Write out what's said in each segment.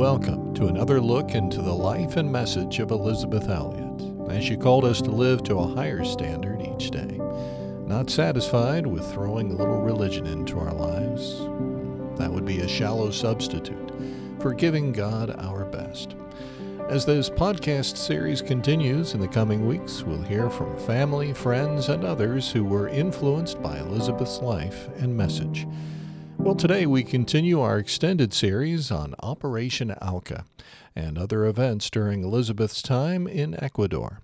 welcome to another look into the life and message of Elisabeth Elliot as she called us to live to a higher standard each day. Not satisfied with throwing a little religion into our lives, that would be a shallow substitute for giving God our best. As this podcast series continues in the coming weeks, we'll hear from family, friends, and others who were influenced by Elisabeth's life and message. Well, today we continue our extended series on Operation Auca and other events during Elisabeth's time in Ecuador.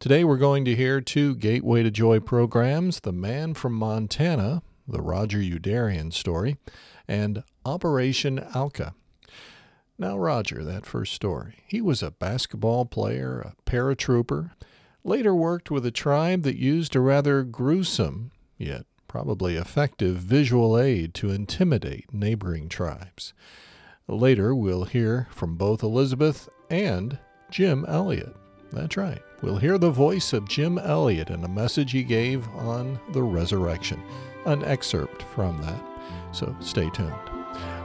Today we're going to hear two Gateway to Joy programs The Man from Montana, the Roger Youderian story, and Operation Alca. Now, Roger, that first story. He was a basketball player, a paratrooper, later worked with a tribe that used a rather gruesome, yet probably effective visual aid to intimidate neighboring tribes. Later, we'll hear from both Elisabeth and Jim Elliot. That's right. We'll hear the voice of Jim Elliot in a message he gave on the resurrection, an excerpt from that. So stay tuned.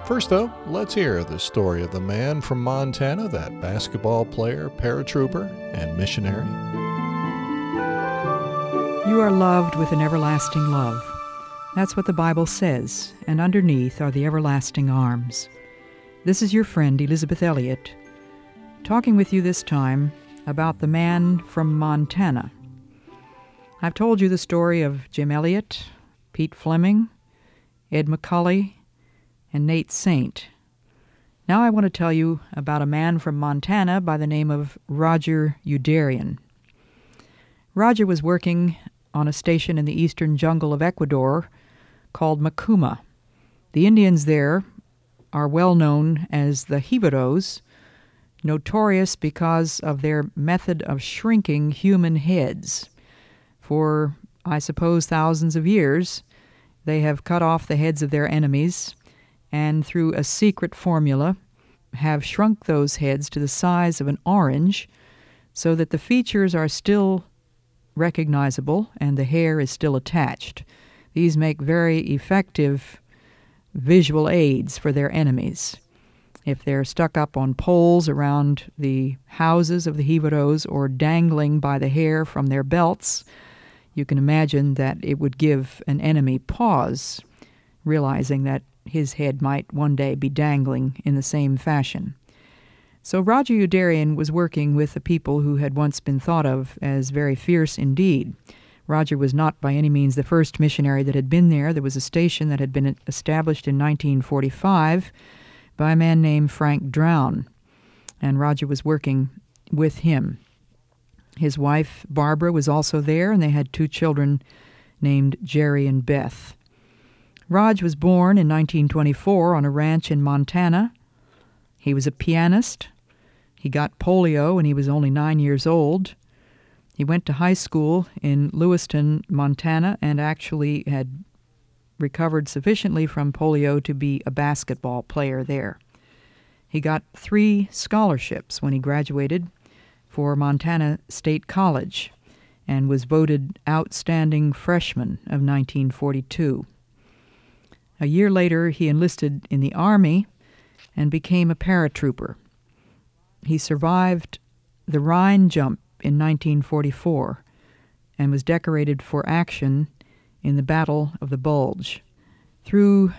First, though, let's hear the story of the man from Montana, that basketball player, paratrooper, and missionary. You are loved with an everlasting love. That's what the Bible says, and underneath are the everlasting arms. This is your friend Elisabeth Elliot, talking with you this time about the man from Montana. I've told you the story of Jim Elliot, Pete Fleming, Ed McCully, and Nate Saint. Now I want to tell you about a man from Montana by the name of Roger Youderian. Roger was working on a station in the eastern jungle of Ecuador called Macuma. The Indians there are well known as the Jivaros, notorious because of their method of shrinking human heads. For, I suppose, thousands of years, they have cut off the heads of their enemies and, through a secret formula, have shrunk those heads to the size of an orange so that the features are still recognizable and the hair is still attached. These make very effective visual aids for their enemies. If they're stuck up on poles around the houses of the Jivaros or dangling by the hair from their belts, you can imagine that it would give an enemy pause, realizing that his head might one day be dangling in the same fashion. So Roger Youderian was working with a people who had once been thought of as very fierce indeed. Roger was not by any means the first missionary that had been there. There was a station that had been established in 1945 by a man named Frank Drown, and Roger was working with him. His wife, Barbara, was also there, and they had two children named Jerry and Beth. Roj was born in 1924 on a ranch in Montana. He was a pianist. He got polio when he was only nine years old. He went to high school in Lewistown, Montana, and actually had recovered sufficiently from polio to be a basketball player there. He got three scholarships when he graduated for Montana State College and was voted Outstanding Freshman of 1942. A year later, he enlisted in the Army and became a paratrooper. He survived the Rhine jump in 1944 and was decorated for action in the Battle of the Bulge. Through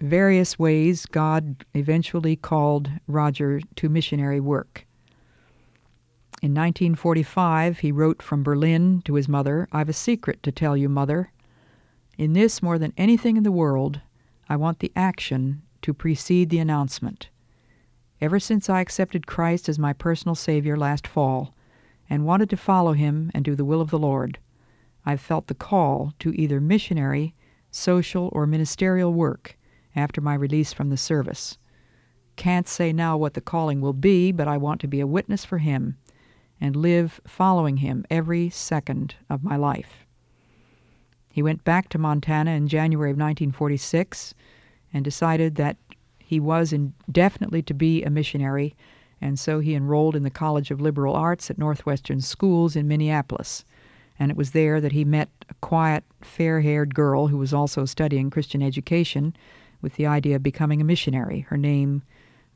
various ways, God eventually called Roger to missionary work. In 1945, he wrote from Berlin to his mother I've a secret to tell you, mother. In this, more than anything in the world, I want the action to precede the announcement. Ever since I accepted Christ as my personal Savior last fall and wanted to follow Him and do the will of the Lord, I've felt the call to either missionary, social, or ministerial work after my release from the service. Can't say now what the calling will be, but I want to be a witness for Him and live following him every second of my life. He went back to Montana in January of 1946 and decided that he was indefinitely to be a missionary, and so he enrolled in the College of Liberal Arts at Northwestern Schools in Minneapolis. And it was there that he met a quiet, fair haired girl who was also studying Christian education with the idea of becoming a missionary. Her name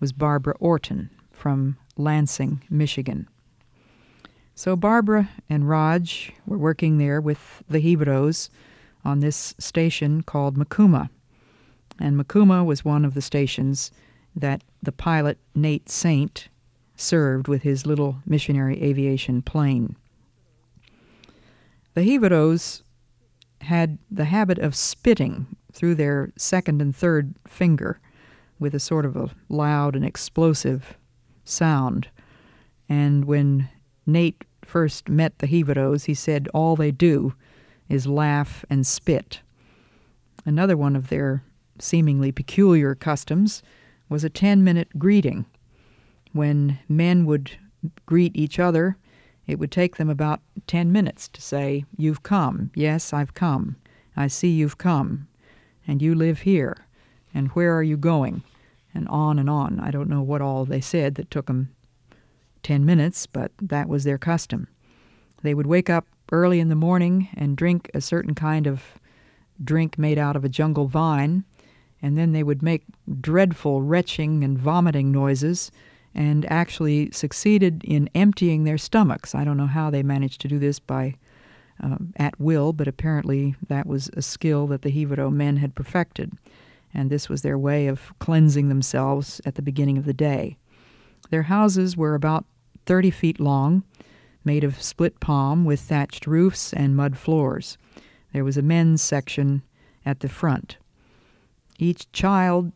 was Barbara Orton from Lansing, Michigan. So Barbara and Roj were working there with the Jivaros on this station called Macuma. And Macuma was one of the stations that the pilot Nate Saint served with his little missionary aviation plane. The Jivaros had the habit of spitting through their second and third finger with a sort of a loud and explosive sound. And when Nate first met the Jivaros, he said all they do is laugh and spit. Another one of their seemingly peculiar customs was a 10 minute greeting. When men would greet each other, it would take them about 10 minutes to say, You've come. Yes, I've come. I see you've come. And you live here. And where are you going? And on and on. I don't know what all they said that took them 10 minutes, but that was their custom. They would wake up early in the morning and drink a certain kind of drink made out of a jungle vine, and then they would make dreadful retching and vomiting noises and actually succeeded in emptying their stomachs. I don't know how they managed to do this by um, at will, but apparently that was a skill that the Jivaro men had perfected, and this was their way of cleansing themselves at the beginning of the day. Their houses were about 30 feet long, made of split palm with thatched roofs and mud floors. There was a men's section at the front. Each child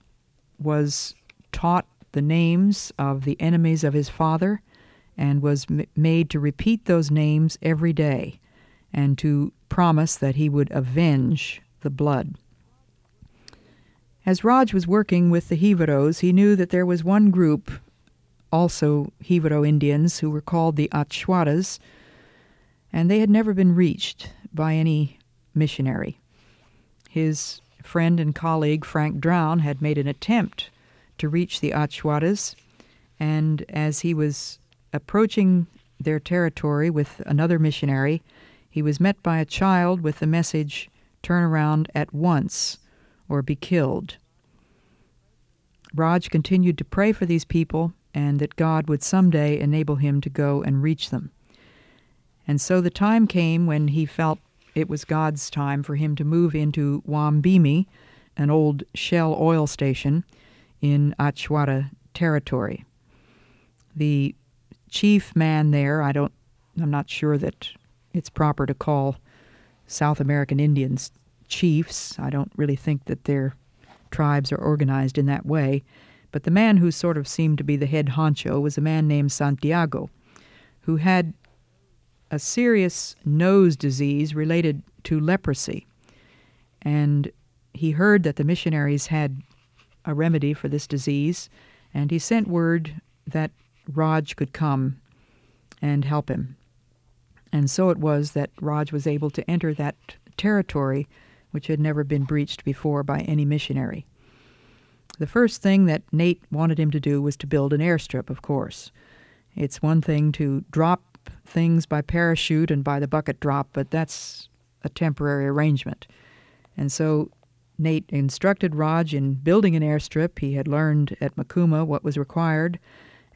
was taught the names of the enemies of his father and was m- made to repeat those names every day and to promise that he would avenge the blood. As Roj was working with the Jivaros, he knew that there was one group, also Jivaro Indians, who were called the Achwaras, and they had never been reached by any missionary. His friend and colleague Frank Drown had made an attempt to reach the Achwaras, and as he was approaching their territory with another missionary, he was met by a child with the message, Turn around at once or be killed. Roj continued to pray for these people and that God would someday enable him to go and reach them. And so the time came when he felt it was God's time for him to move into Wambimi, an old Shell oil station in Achwara territory. The chief man there, I don't I'm not sure that it's proper to call South American Indians chiefs. I don't really think that their tribes are organized in that way. But the man who sort of seemed to be the head honcho was a man named Santiago, who had a serious nose disease related to leprosy. And he heard that the missionaries had a remedy for this disease, and he sent word that Roj could come and help him. And so it was that Roj was able to enter that territory which had never been breached before by any missionary. The first thing that Nate wanted him to do was to build an airstrip, of course. It's one thing to drop things by parachute and by the bucket drop, but that's a temporary arrangement. And so Nate instructed Roj in building an airstrip. He had learned at Macuma what was required,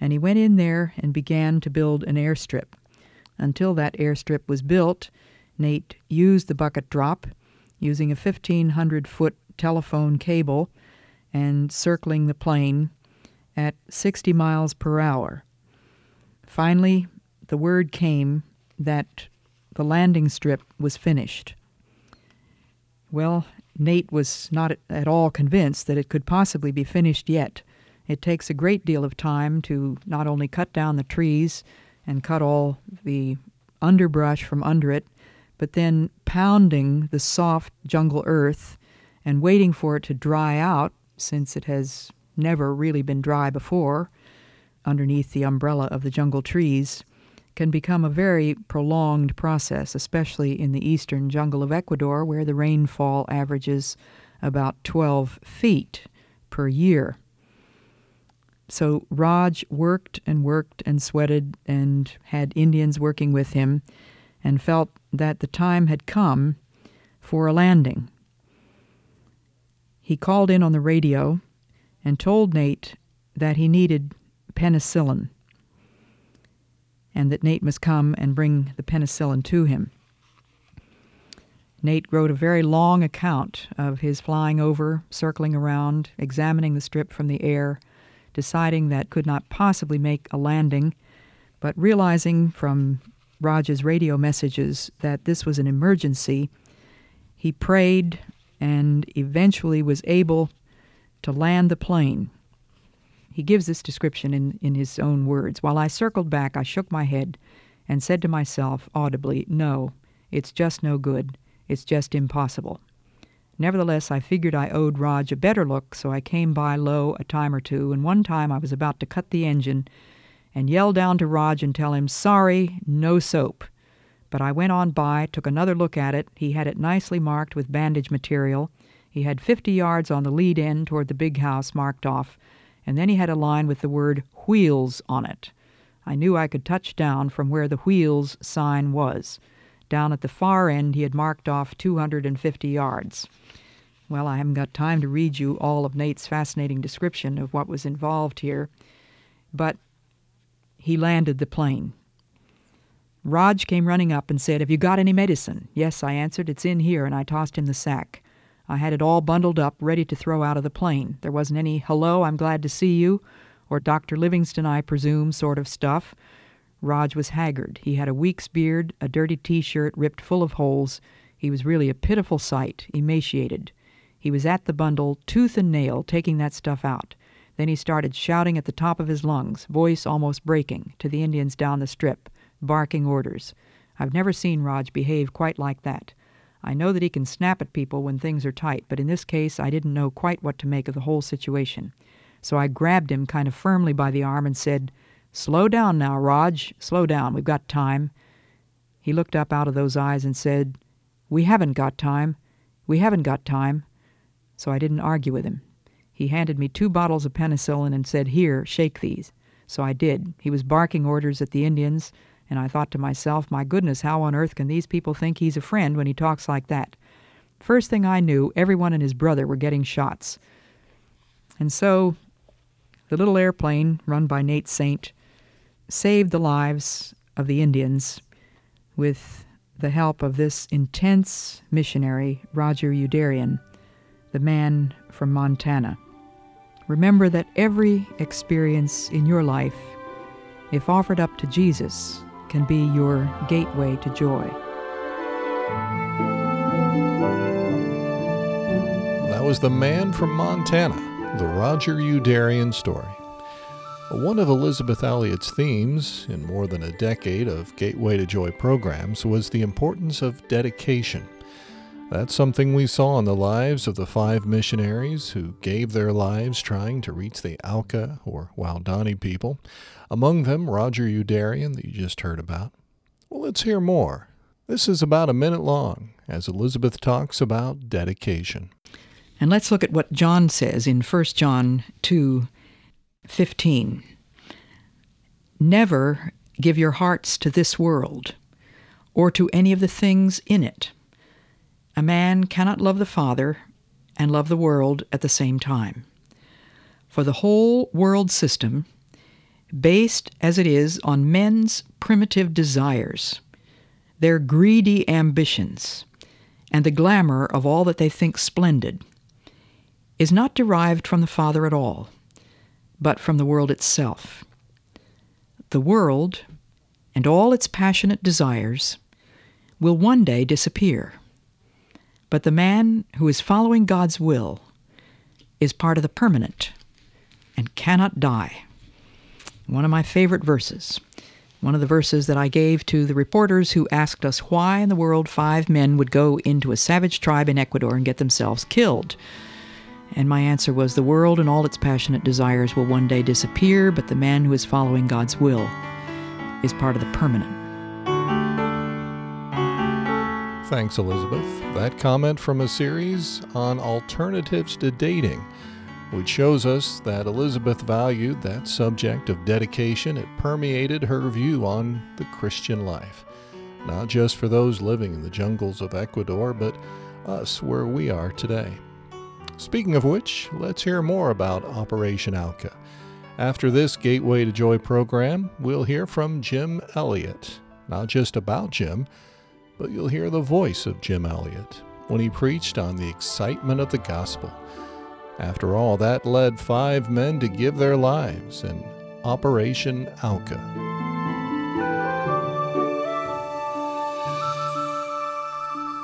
and he went in there and began to build an airstrip. Until that airstrip was built, Nate used the bucket drop using a 1,500 foot telephone cable and circling the plane at 60 miles per hour. Finally, the word came that the landing strip was finished. Well, Nate was not at all convinced that it could possibly be finished yet. It takes a great deal of time to not only cut down the trees and cut all the underbrush from under it, but then pounding the soft jungle earth and waiting for it to dry out since it has never really been dry before, underneath the umbrella of the jungle trees, can become a very prolonged process, especially in the eastern jungle of Ecuador, where the rainfall averages about 12 feet per year. So Roj worked and worked and sweated and had Indians working with him and felt that the time had come for a landing. He called in on the radio and told Nate that he needed penicillin and that Nate must come and bring the penicillin to him. Nate wrote a very long account of his flying over, circling around, examining the strip from the air, deciding that could not possibly make a landing, but realizing from Roj's radio messages that this was an emergency, he prayed and eventually was able to land the plane. He gives this description in, in his own words. While I circled back, I shook my head and said to myself audibly, No, it's just no good. It's just impossible. Nevertheless, I figured I owed Roj a better look, so I came by low a time or two, and one time I was about to cut the engine and yell down to Roj and tell him, Sorry, no soap. But I went on by, took another look at it. He had it nicely marked with bandage material. He had 50 yards on the lead end toward the big house marked off, and then he had a line with the word wheels on it. I knew I could touch down from where the wheels sign was. Down at the far end, he had marked off 250 yards. Well, I haven't got time to read you all of Nate's fascinating description of what was involved here, but he landed the plane. Roj came running up and said, Have you got any medicine? Yes, I answered, It's in here, and I tossed him the sack. I had it all bundled up, ready to throw out of the plane. There wasn't any hello, I'm glad to see you, or Dr. Livingstone, I presume, sort of stuff. Roj was haggard. He had a week's beard, a dirty t shirt ripped full of holes. He was really a pitiful sight, emaciated. He was at the bundle, tooth and nail, taking that stuff out. Then he started shouting at the top of his lungs, voice almost breaking, to the Indians down the strip, barking orders. I've never seen Roj behave quite like that. I know that he can snap at people when things are tight, but in this case I didn't know quite what to make of the whole situation. So I grabbed him kind of firmly by the arm and said, Slow down now, Roj. Slow down. We've got time. He looked up out of those eyes and said, We haven't got time. We haven't got time. So I didn't argue with him. He handed me two bottles of penicillin and said, Here, shake these. So I did. He was barking orders at the Indians and I thought to myself, my goodness, how on earth can these people think he's a friend when he talks like that? First thing I knew, everyone and his brother were getting shots. And so the little airplane, run by Nate Saint, saved the lives of the Indians with the help of this intense missionary, Roger Youderian, the man from Montana. Remember that every experience in your life, if offered up to Jesus, can be your gateway to joy. That was The Man from Montana, the Roger Youderian story. One of Elisabeth Elliot's themes in more than a decade of Gateway to Joy programs was the importance of dedication. That's something we saw in the lives of the five missionaries who gave their lives trying to reach the Auca or Waodani people, among them Roger Youderian that you just heard about. Well, let's hear more. This is about a minute long as Elisabeth talks about dedication. And let's look at what John says in 1 John 2 15. Never give your hearts to this world or to any of the things in it. A man cannot love the Father and love the world at the same time. For the whole world system based as it is on men's primitive desires, their greedy ambitions, and the glamour of all that they think splendid, is not derived from the Father at all, but from the world itself. The world, and all its passionate desires, will one day disappear. But the man who is following God's will is part of the permanent and cannot die one of my favorite verses. One of the verses that I gave to the reporters who asked us why in the world five men would go into a savage tribe in Ecuador and get themselves killed. And my answer was the world and all its passionate desires will one day disappear, but the man who is following God's will is part of the permanent. Thanks, Elisabeth. That comment from a series on alternatives to dating which shows us that Elisabeth valued that subject of dedication. It permeated her view on the Christian life, not just for those living in the jungles of Ecuador, but us where we are today. Speaking of which, let's hear more about Operation Auca. After this Gateway to Joy program, we'll hear from Jim Elliot. Not just about Jim, but you'll hear the voice of Jim Elliot when he preached on the excitement of the gospel. After all, that led five men to give their lives in Operation Auca.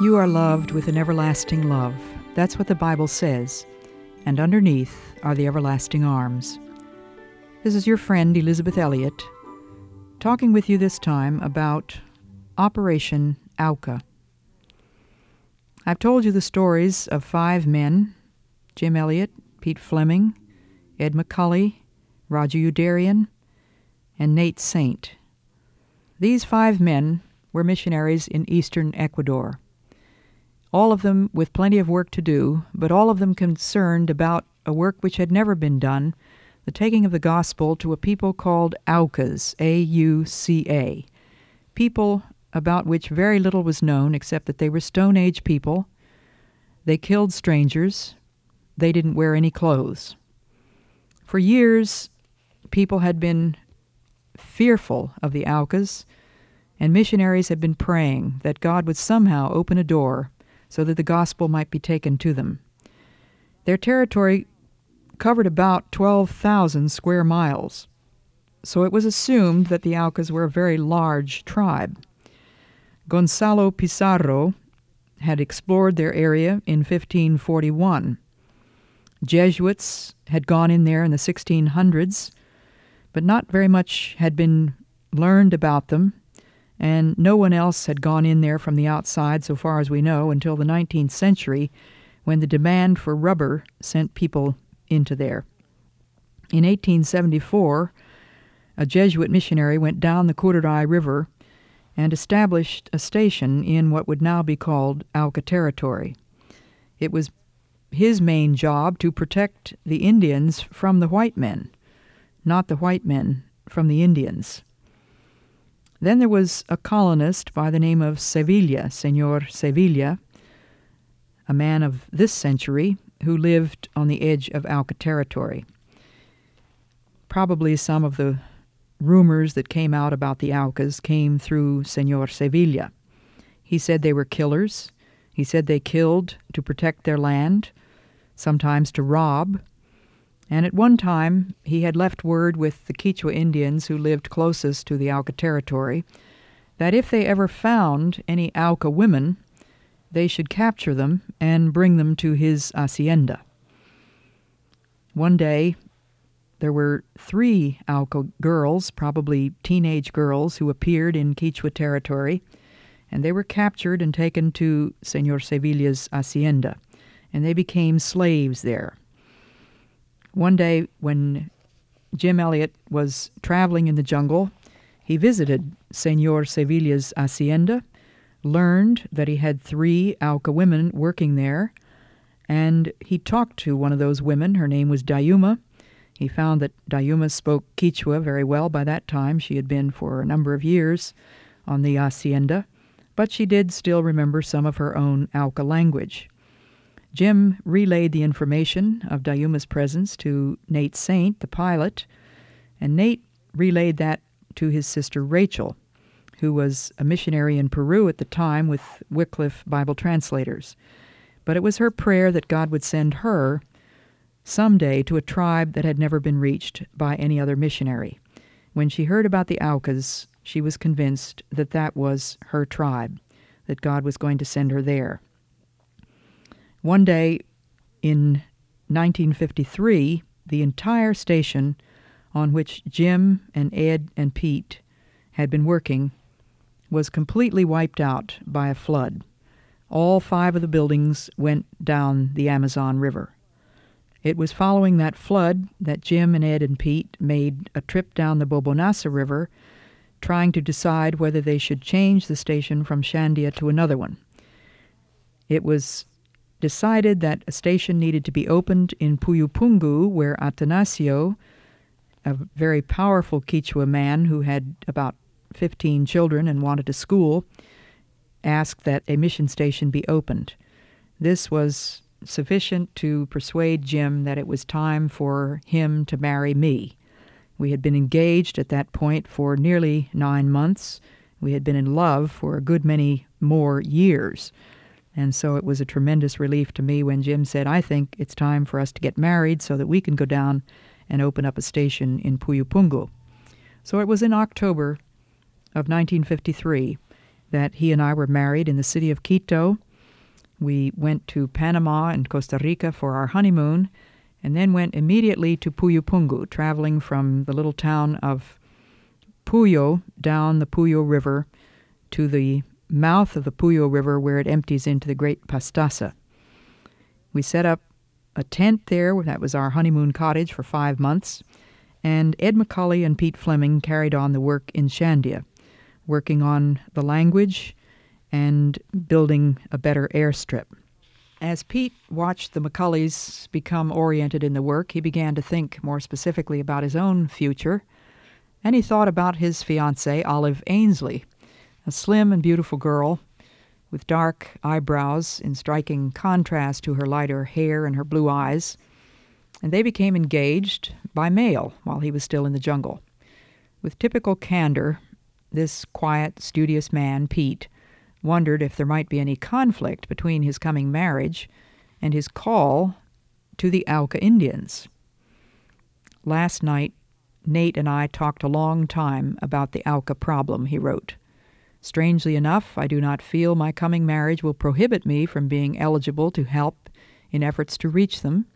You are loved with an everlasting love. That's what the Bible says. And underneath are the everlasting arms. This is your friend Elisabeth Elliot, talking with you this time about Operation Auca. I've told you the stories of five men Jim Elliot, Pete Fleming, Ed McCully, Roger Youderian, and Nate Saint. These five men were missionaries in eastern Ecuador all of them with plenty of work to do, but all of them concerned about a work which had never been done the taking of the gospel to a people called Aucas, A U C A, people about which very little was known except that they were Stone Age people. They killed strangers. They didn't wear any clothes. For years, people had been fearful of the Aucas, and missionaries had been praying that God would somehow open a door so that the gospel might be taken to them. Their territory covered about 12,000 square miles, so it was assumed that the Aucas were a very large tribe. Gonzalo Pizarro had explored their area in 1541. Jesuits had gone in there in the 1600s, but not very much had been learned about them and no one else had gone in there from the outside, so far as we know, until the 19th century when the demand for rubber sent people into there. In 1874, a Jesuit missionary went down the Curaray River and established a station in what would now be called Auca Territory. It was his main job to protect the Indians from the white men, not the white men from the Indians. Then there was a colonist by the name of Sevilla, Senor Sevilla, a man of this century who lived on the edge of Auca territory. Probably some of the rumors that came out about the Aucas came through Senor Sevilla. He said they were killers. He said they killed to protect their land, sometimes to rob, and at one time he had left word with the Quichua Indians who lived closest to the Auca territory that if they ever found any Auca women, they should capture them and bring them to his hacienda. One day, there were three Auca girls, probably teenage girls, who appeared in Quichua territory, and they were captured and taken to Senor Sevilla's hacienda, and they became slaves there. One day, when Jim Elliot was traveling in the jungle, he visited Senor Sevilla's hacienda, learned that he had three Auca women working there, and he talked to one of those women. Her name was Dayuma. He found that Dayuma spoke Quichua very well by that time. She had been for a number of years on the hacienda, but she did still remember some of her own Auca language. Jim relayed the information of Dayuma's presence to Nate Saint, the pilot, and Nate relayed that to his sister Rachel, who was a missionary in Peru at the time with Wycliffe Bible translators. But it was her prayer that God would send her someday to a tribe that had never been reached by any other missionary. When she heard about the Aucas, she was convinced that that was her tribe, that God was going to send her there. One day in 1953, the entire station on which Jim and Ed and Pete had been working was completely wiped out by a flood. All five of the buildings went down the Amazon River. It was following that flood that Jim and Ed and Pete made a trip down the Bobonaza River trying to decide whether they should change the station from Shandia to another one. It was decided that a station needed to be opened in Puyupungu, where Atanasio, a very powerful Quichua man who had about 15 children and wanted a school, asked that a mission station be opened. This was sufficient to persuade Jim that it was time for him to marry me. We had been engaged at that point for nearly nine months. We had been in love for a good many more years. And so it was a tremendous relief to me when Jim said, I think it's time for us to get married so that we can go down and open up a station in Puyupungu. So it was in October of 1953 that he and I were married in the city of Quito. We went to Panama and Costa Rica for our honeymoon, and then went immediately to Puyupungu, traveling from the little town of Puyo down the Puyo River to the mouth of the Puyo River where it empties into the Great Pastaza. We set up a tent there. That was our honeymoon cottage for five months. And Ed McCully and Pete Fleming carried on the work in Shandia, working on the language and building a better airstrip. As Pete watched the McCullys become oriented in the work, he began to think more specifically about his own future, and he thought about his fiancée, Olive Ainslie, a slim and beautiful girl with dark eyebrows in striking contrast to her lighter hair and her blue eyes. And they became engaged by mail while he was still in the jungle. With typical candor, this quiet, studious man, Pete, wondered if there might be any conflict between his coming marriage and his call to the Auca Indians. Last night, Nate and I talked a long time about the Auca problem, he wrote. Strangely enough, I do not feel my coming marriage will prohibit me from being eligible to help in efforts to reach them.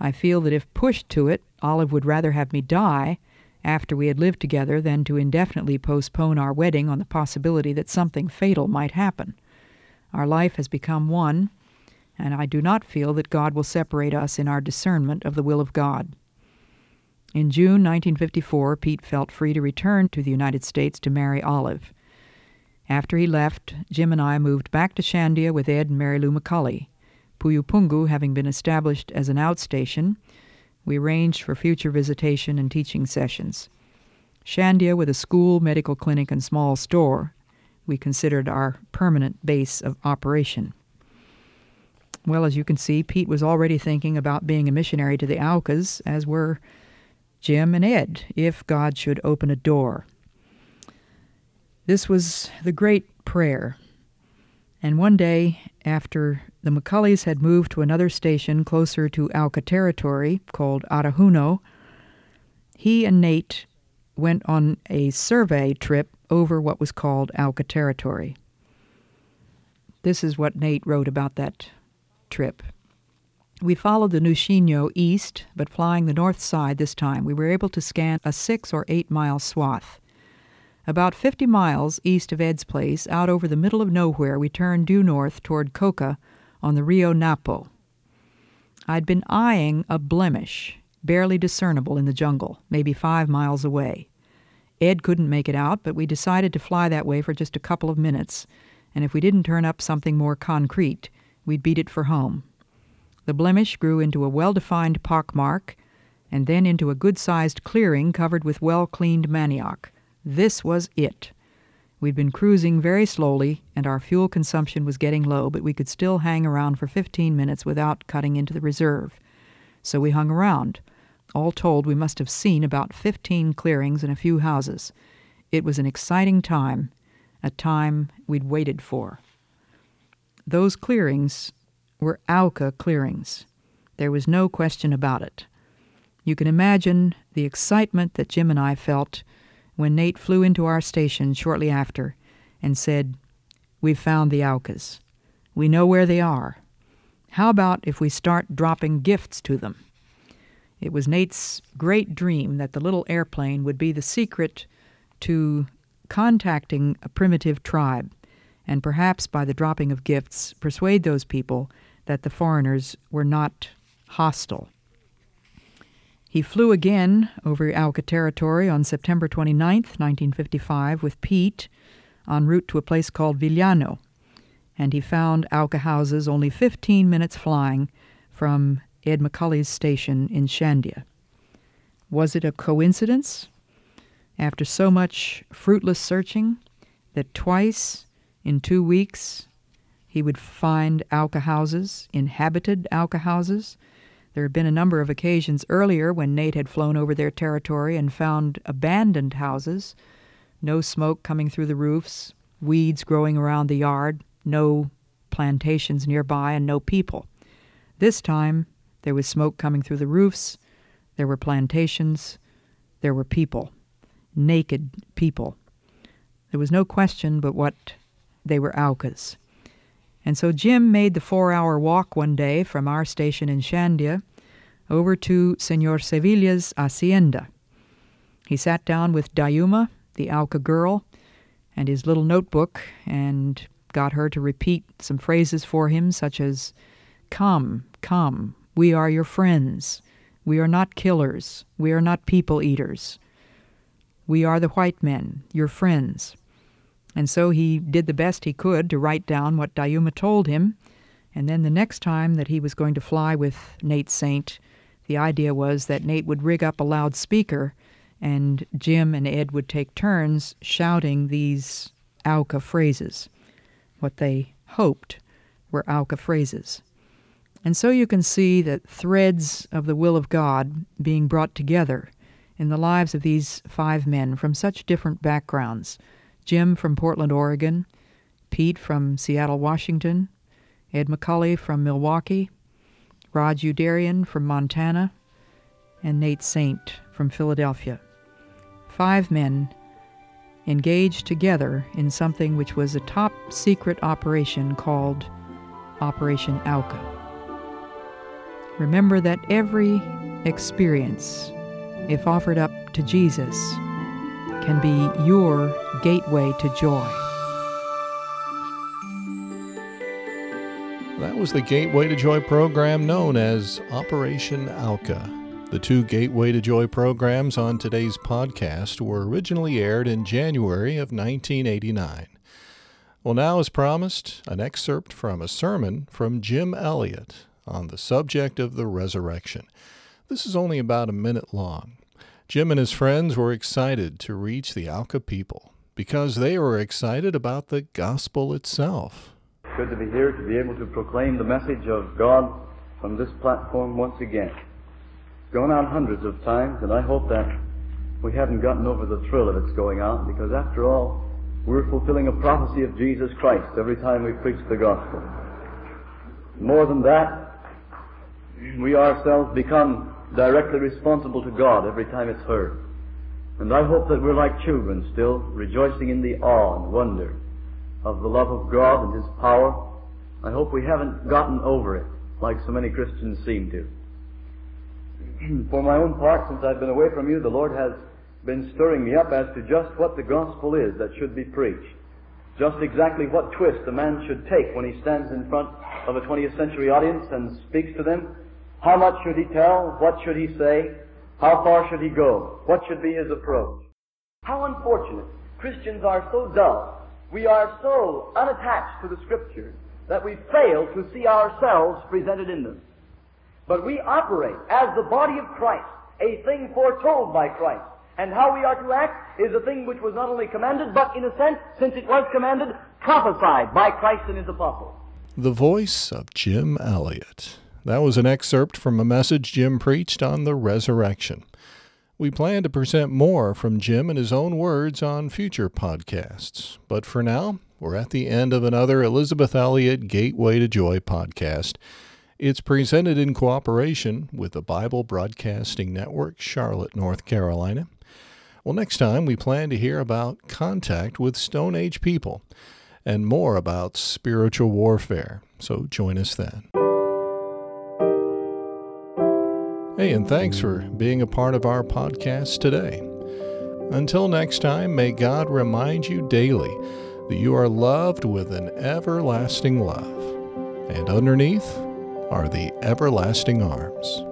I feel that if pushed to it, Olive would rather have me die after we had lived together than to indefinitely postpone our wedding on the possibility that something fatal might happen. Our life has become one, and I do not feel that God will separate us in our discernment of the will of God. In June 1954, Pete felt free to return to the United States to marry Olive. After he left, Jim and I moved back to Shandia with Ed and Mary Lou McCully. Puyupungu having been established as an outstation, we arranged for future visitation and teaching sessions. Shandia, with a school, medical clinic, and small store, we considered our permanent base of operation. Well, as you can see, Pete was already thinking about being a missionary to the Aucas, as were Jim and Ed, if God should open a door. This was the great prayer. And one day, after the McCullys had moved to another station closer to Auca territory called Arahuno, he and Nate went on a survey trip over what was called Auca territory. This is what Nate wrote about that trip. We followed the Nuxinho east, but flying the north side this time, we were able to scan a six or eight mile swath. About 50 miles east of Ed's place, out over the middle of nowhere, we turned due north toward Coca on the Rio Napo. I'd been eyeing a blemish, barely discernible in the jungle, maybe five miles away. Ed couldn't make it out, but we decided to fly that way for just a couple of minutes, and if we didn't turn up something more concrete, we'd beat it for home. The blemish grew into a well defined pockmark, and then into a good sized clearing covered with well cleaned manioc. This was it. We'd been cruising very slowly, and our fuel consumption was getting low, but we could still hang around for 15 minutes without cutting into the reserve. So we hung around. All told, we must have seen about 15 clearings and a few houses. It was an exciting time, a time we'd waited for. Those clearings were Auca clearings. There was no question about it. You can imagine the excitement that Jim and I felt when Nate flew into our station shortly after and said, We've found the Aucas. We know where they are. How about if we start dropping gifts to them? It was Nate's great dream that the little airplane would be the secret to contacting a primitive tribe, and perhaps by the dropping of gifts, persuade those people that the foreigners were not hostile. He flew again over Auca territory on September 29, 1955, with Pete en route to a place called Villano, and he found Auca houses only 15 minutes flying from Ed McCully's station in Shandia. Was it a coincidence, after so much fruitless searching, that twice in two weeks he would find Auca houses, inhabited Auca houses, There had been a number of occasions earlier when Nate had flown over their territory and found abandoned houses, no smoke coming through the roofs, weeds growing around the yard, no plantations nearby, and no people. This time, there was smoke coming through the roofs, there were plantations, there were people, naked people. There was no question but what they were Aucas. And so Jim made the four hour walk one day from our station in Shandia over to Senor Sevilla's hacienda. He sat down with Dayuma, the Auca girl, and his little notebook and got her to repeat some phrases for him, such as, Come, come, we are your friends. We are not killers. We are not people eaters. We are the white men, your friends. And so he did the best he could to write down what Dayuma told him. And then the next time that he was going to fly with Nate Saint, the idea was that Nate would rig up a loudspeaker and Jim and Ed would take turns shouting these Auca phrases, what they hoped were Auca phrases. And so you can see that threads of the will of God being brought together in the lives of these five men from such different backgrounds Jim from Portland, Oregon, Pete from Seattle, Washington, Ed McCully from Milwaukee, Rod Youderian from Montana, and Nate Saint from Philadelphia. Five men engaged together in something which was a top secret operation called Operation Auca. Remember that every experience, if offered up to Jesus, can be your gateway to joy. That was the Gateway to Joy program known as Operation Auca. The two Gateway to Joy programs on today's podcast were originally aired in January of 1989. Well, now, as promised, an excerpt from a sermon from Jim Elliot on the subject of the resurrection. This is only about a minute long. Jim and his friends were excited to reach the Auca people because they were excited about the gospel itself. Good to be here to be able to proclaim the message of God from this platform once again. Gone out hundreds of times, and I hope that we haven't gotten over the thrill of its going out because, after all, we're fulfilling a prophecy of Jesus Christ every time we preach the gospel. More than that, we ourselves become directly responsible to God every time it's heard. And I hope that we're like children still, rejoicing in the awe and wonder of the love of God and His power. I hope we haven't gotten over it like so many Christians seem to. For my own part, since I've been away from you, the Lord has been stirring me up as to just what the gospel is that should be preached. Just exactly what twist a man should take when he stands in front of a 20th century audience and speaks to them how much should he tell? What should he say? How far should he go? What should be his approach? How unfortunate. Christians are so dull. We are so unattached to the Scriptures that we fail to see ourselves presented in them. But we operate as the body of Christ, a thing foretold by Christ. And how we are to act is a thing which was not only commanded, but in a sense, since it was commanded, prophesied by Christ and His apostles. The voice of Jim Elliot. That was an excerpt from a message Jim preached on the resurrection. We plan to present more from Jim in his own words on future podcasts. But for now, we're at the end of another Elisabeth Elliot Gateway to Joy podcast. It's presented in cooperation with the Bible Broadcasting Network, Charlotte, North Carolina. Well, next time we plan to hear about contact with Stone Age people and more about spiritual warfare. So join us then. Hey, and thanks for being a part of our podcast today. Until next time, may God remind you daily that you are loved with an everlasting love, and underneath are the everlasting arms.